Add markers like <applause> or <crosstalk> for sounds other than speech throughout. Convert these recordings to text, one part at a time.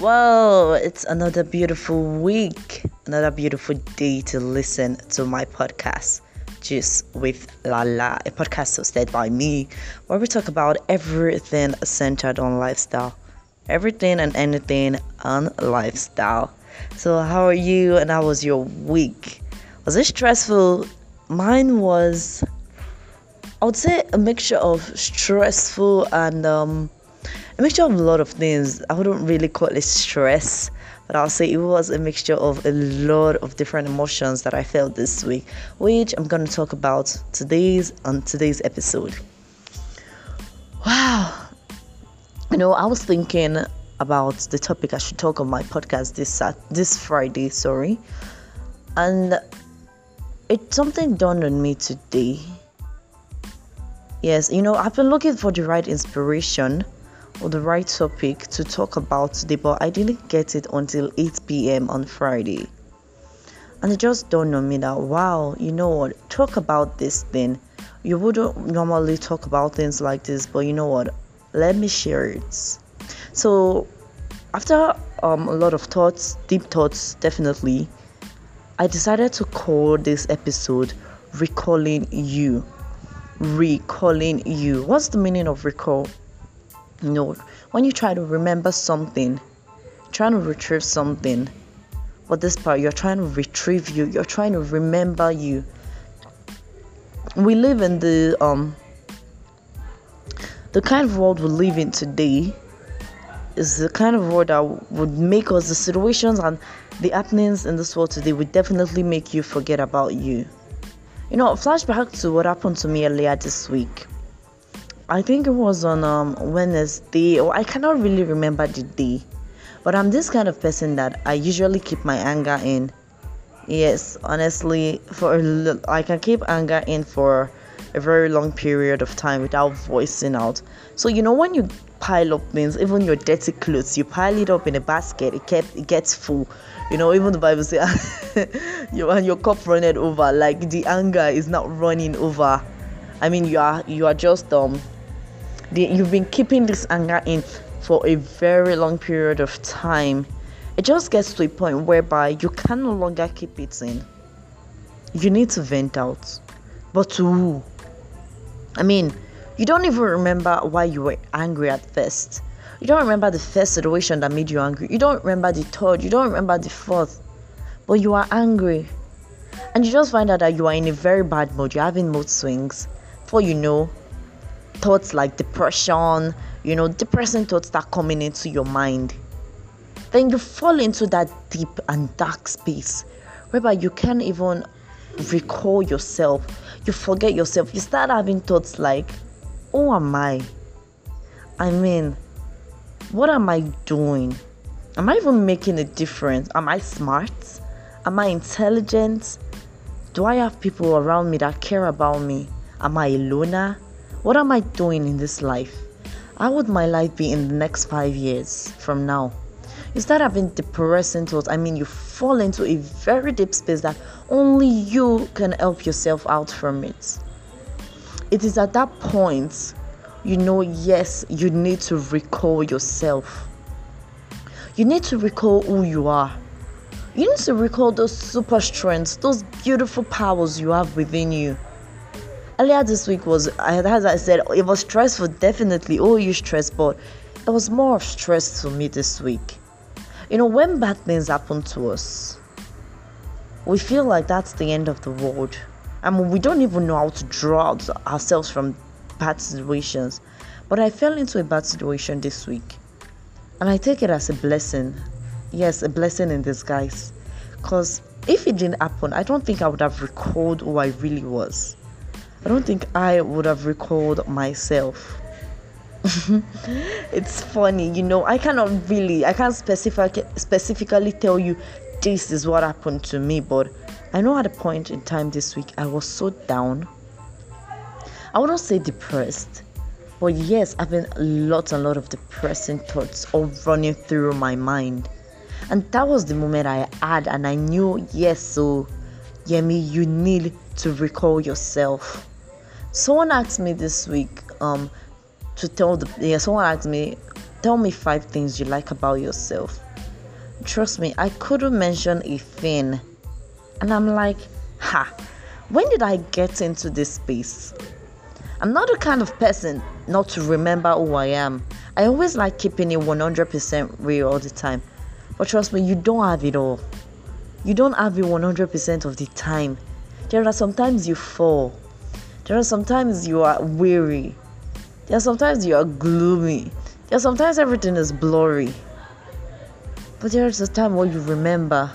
Well, it's another beautiful week, another beautiful day to listen to my podcast, Gist with Lala, a podcast hosted by me, where we talk about everything centered on lifestyle, everything and anything on lifestyle. So, how are you and how was your week? Was it stressful? Mine was, I would say, a mixture of stressful and um, a mixture of a lot of things. I wouldn't really call it stress, but I'll say it was a mixture of a lot of different emotions that I felt this week, which I'm going to talk about today's on today's episode. Wow. You know, I was thinking about the topic I should talk on my podcast this uh, this Friday, sorry. And it something dawned on me today. Yes, you know, I've been looking for the right inspiration or the right topic to talk about today, but I didn't get it until 8 p.m. on Friday. And it just dawned on me that wow, you know what, talk about this thing. You wouldn't normally talk about things like this, but you know what, let me share it. So, after um, a lot of thoughts, deep thoughts, definitely, I decided to call this episode Recalling You. Recalling You. What's the meaning of recall? You know, when you try to remember something, trying to retrieve something, but this part you're trying to retrieve you, you're trying to remember you. We live in the um the kind of world we live in today is the kind of world that would make us the situations and the happenings in this world today would definitely make you forget about you. You know, flashback to what happened to me earlier this week. I think it was on um, Wednesday, or I cannot really remember the day. But I'm this kind of person that I usually keep my anger in. Yes, honestly, for I can keep anger in for a very long period of time without voicing out. So you know when you pile up things, even your dirty clothes, you pile it up in a basket, it kept it gets full. You know, even the Bible says <laughs> you and your cup running over, like the anger is not running over. I mean you are you are just um the, you've been keeping this anger in for a very long period of time, it just gets to a point whereby you can no longer keep it in. You need to vent out. But to who? I mean, you don't even remember why you were angry at first. You don't remember the first situation that made you angry. You don't remember the third. You don't remember the fourth. But you are angry. And you just find out that you are in a very bad mood. You're having mood swings. Before you know, thoughts like depression, you know, depressing thoughts start coming into your mind. Then you fall into that deep and dark space whereby you can't even recall yourself. You forget yourself. You start having thoughts like, Who am I? I mean, what am I doing? Am I even making a difference? Am I smart? Am I intelligent? Do I have people around me that care about me? Am I a loner? What am I doing in this life? How would my life be in the next five years from now? You start having depressing thoughts. I mean, you fall into a very deep space that only you can help yourself out from it. It is at that point you know, yes, you need to recall yourself. You need to recall who you are. You need to recall those super strengths, those beautiful powers you have within you earlier this week was as I said it was stressful definitely oh you stress but it was more of stress for me this week. You know when bad things happen to us we feel like that's the end of the world. I mean we don't even know how to draw ourselves from bad situations. But I fell into a bad situation this week. And I take it as a blessing. Yes a blessing in disguise. Because if it didn't happen I don't think I would have recalled who I really was I don't think I would have recalled myself. <laughs> it's funny, you know, I cannot really, I can't specific, specifically tell you this is what happened to me, but I know at a point in time this week I was so down. I wouldn't say depressed, but yes, I've been lots and lot of depressing thoughts all running through my mind. And that was the moment I had, and I knew, yes, so Yemi, you need to recall yourself. Someone asked me this week um, to tell the yeah. Someone asked me, tell me five things you like about yourself. trust me, I couldn't mention a thing. And I'm like, ha, when did I get into this space? I'm not the kind of person not to remember who I am. I always like keeping it 100% real all the time. But trust me, you don't have it all. You don't have it 100% of the time. There are sometimes you fall. There are sometimes you are weary. There are sometimes you are gloomy. There are sometimes everything is blurry. But there is a time where you remember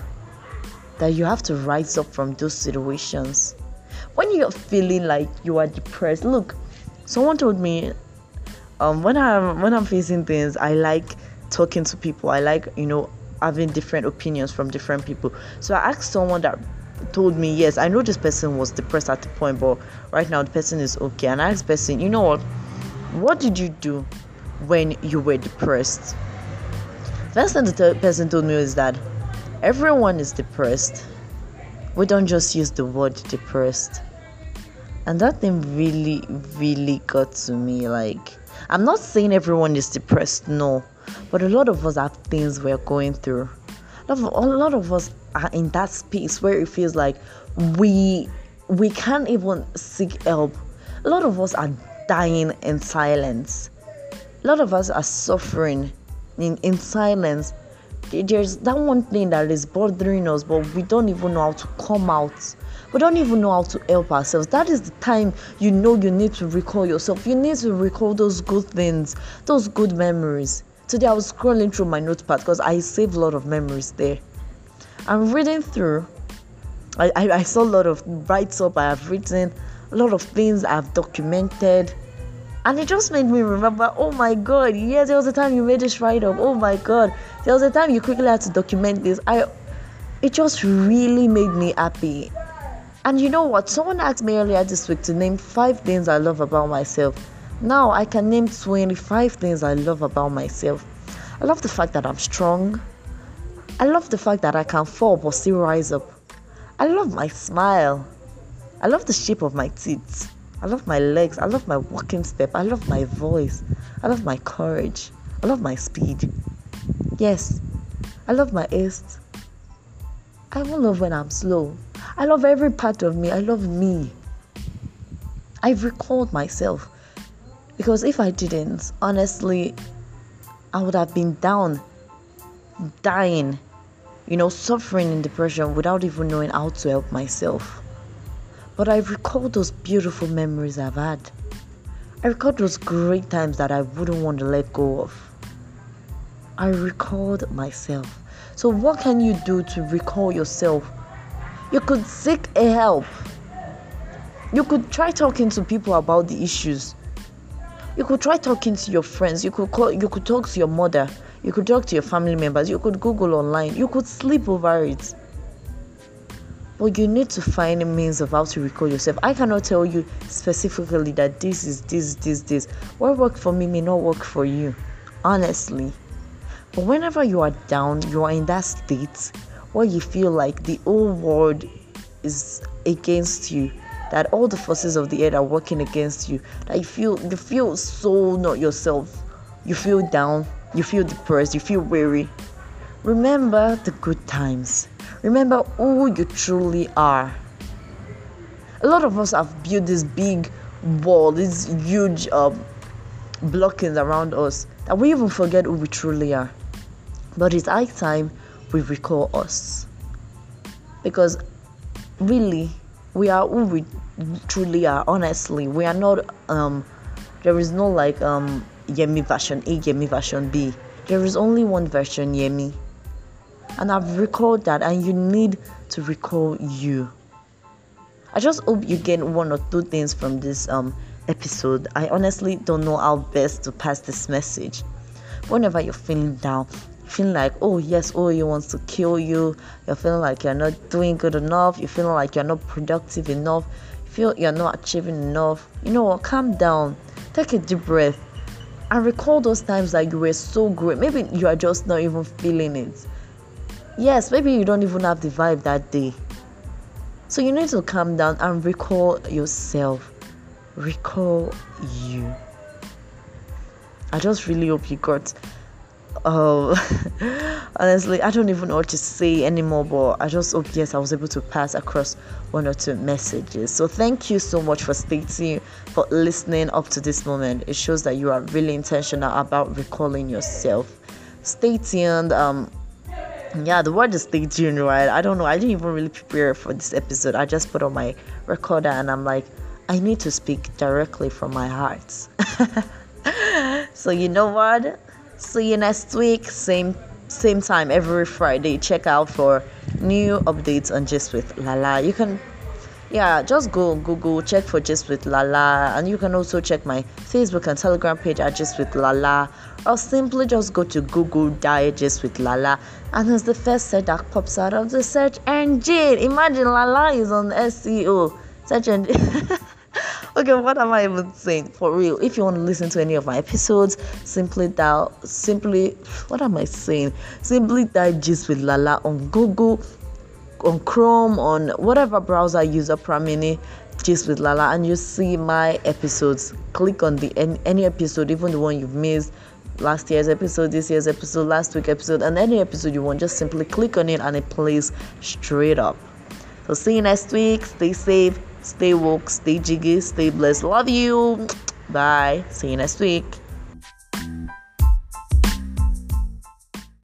that you have to rise up from those situations. When you're feeling like you are depressed, look, someone told me um, when I'm when I'm facing things, I like talking to people. I like you know having different opinions from different people. So I asked someone that told me, yes, I know this person was depressed at the point, but right now the person is okay. And I asked person, you know what? What did you do when you were depressed? First thing the person told me is that everyone is depressed. We don't just use the word depressed. And that thing really, really got to me. Like, I'm not saying everyone is depressed, no. But a lot of us have things we're going through. A lot of us are in that space where it feels like we we can't even seek help. A lot of us are dying in silence. A lot of us are suffering in, in silence. There's that one thing that is bothering us, but we don't even know how to come out. We don't even know how to help ourselves. That is the time you know you need to recall yourself. You need to recall those good things, those good memories. Today I was scrolling through my notepad because I saved a lot of memories there. I'm reading through. I, I, I saw a lot of write up I have written, a lot of things I've documented. And it just made me remember, oh my god, yes, there was a time you made this write up. Oh my god, there was a time you quickly had to document this. I it just really made me happy. And you know what? Someone asked me earlier this week to name five things I love about myself. Now I can name 25 things I love about myself. I love the fact that I'm strong. I love the fact that I can fall but still rise up. I love my smile. I love the shape of my teeth. I love my legs. I love my walking step. I love my voice. I love my courage. I love my speed. Yes, I love my haste. I even love when I'm slow. I love every part of me. I love me. I've recalled myself. Because if I didn't, honestly, I would have been down, dying, you know, suffering in depression without even knowing how to help myself. But I recall those beautiful memories I've had. I recall those great times that I wouldn't want to let go of. I recalled myself. So, what can you do to recall yourself? You could seek a help. You could try talking to people about the issues you could try talking to your friends you could call you could talk to your mother you could talk to your family members. You could google online. You could sleep over it. But you need to find a means of how to recall yourself. I cannot tell you specifically that this is this this this. What worked for me may not work for you honestly. But whenever you are down you are in that state where you feel like the whole world is against you that all the forces of the earth are working against you that you feel you feel so not yourself. You feel down you feel depressed you feel weary. Remember the good times. Remember who you truly are. A lot of us have built this big wall these huge um, blockings around us that we even forget who we truly are. But it's high time we recall us. Because really we are who we truly are honestly. We are not um there is no like um yemi version a yemi version b there is only one version yemi and i've recalled that and you need to recall you i just hope you get one or two things from this um episode i honestly don't know how best to pass this message whenever you're feeling down feeling like, oh, yes, oh, he wants to kill you. You're feeling like you're not doing good enough. You're feeling like you're not productive enough. You feel you're not achieving enough. You know what? Calm down. Take a deep breath and recall those times that you were so great. Maybe you are just not even feeling it. Yes, maybe you don't even have the vibe that day. So you need to calm down and recall yourself. Recall you. I just really hope you got um, <laughs> honestly, I don't even know what to say anymore, but I just hope, yes, I was able to pass across one or two messages. So, thank you so much for staying, for listening up to this moment. It shows that you are really intentional about recalling yourself. Stay tuned. Um, yeah, the word is stay tuned, right? I don't know. I didn't even really prepare for this episode. I just put on my recorder and I'm like, I need to speak directly from my heart. <laughs> so, you know what? See you next week, same same time every Friday. Check out for new updates on Gist with Lala. You can yeah, just go Google, check for Gist with Lala, and you can also check my Facebook and Telegram page at Gist with Lala, or simply just go to Google Diet Gist with Lala, and it's the first search that pops out of the search engine. Imagine Lala is on SEO search engine. <laughs> okay, what am I even saying? For real, if you want to listen to any of my episodes, simply dial, simply, what am I saying? Simply digest with Lala on Google, on Chrome, on whatever browser user Pramini, Gist with Lala, and you see my episodes. Click on the any, any episode, even the one you've missed last year's episode, this year's episode, last week episode, and any episode you want, just simply click on it and it plays straight up. So see you next week. Stay safe. Stay woke, stay jiggy, stay blessed. Love you. Bye. See you next week.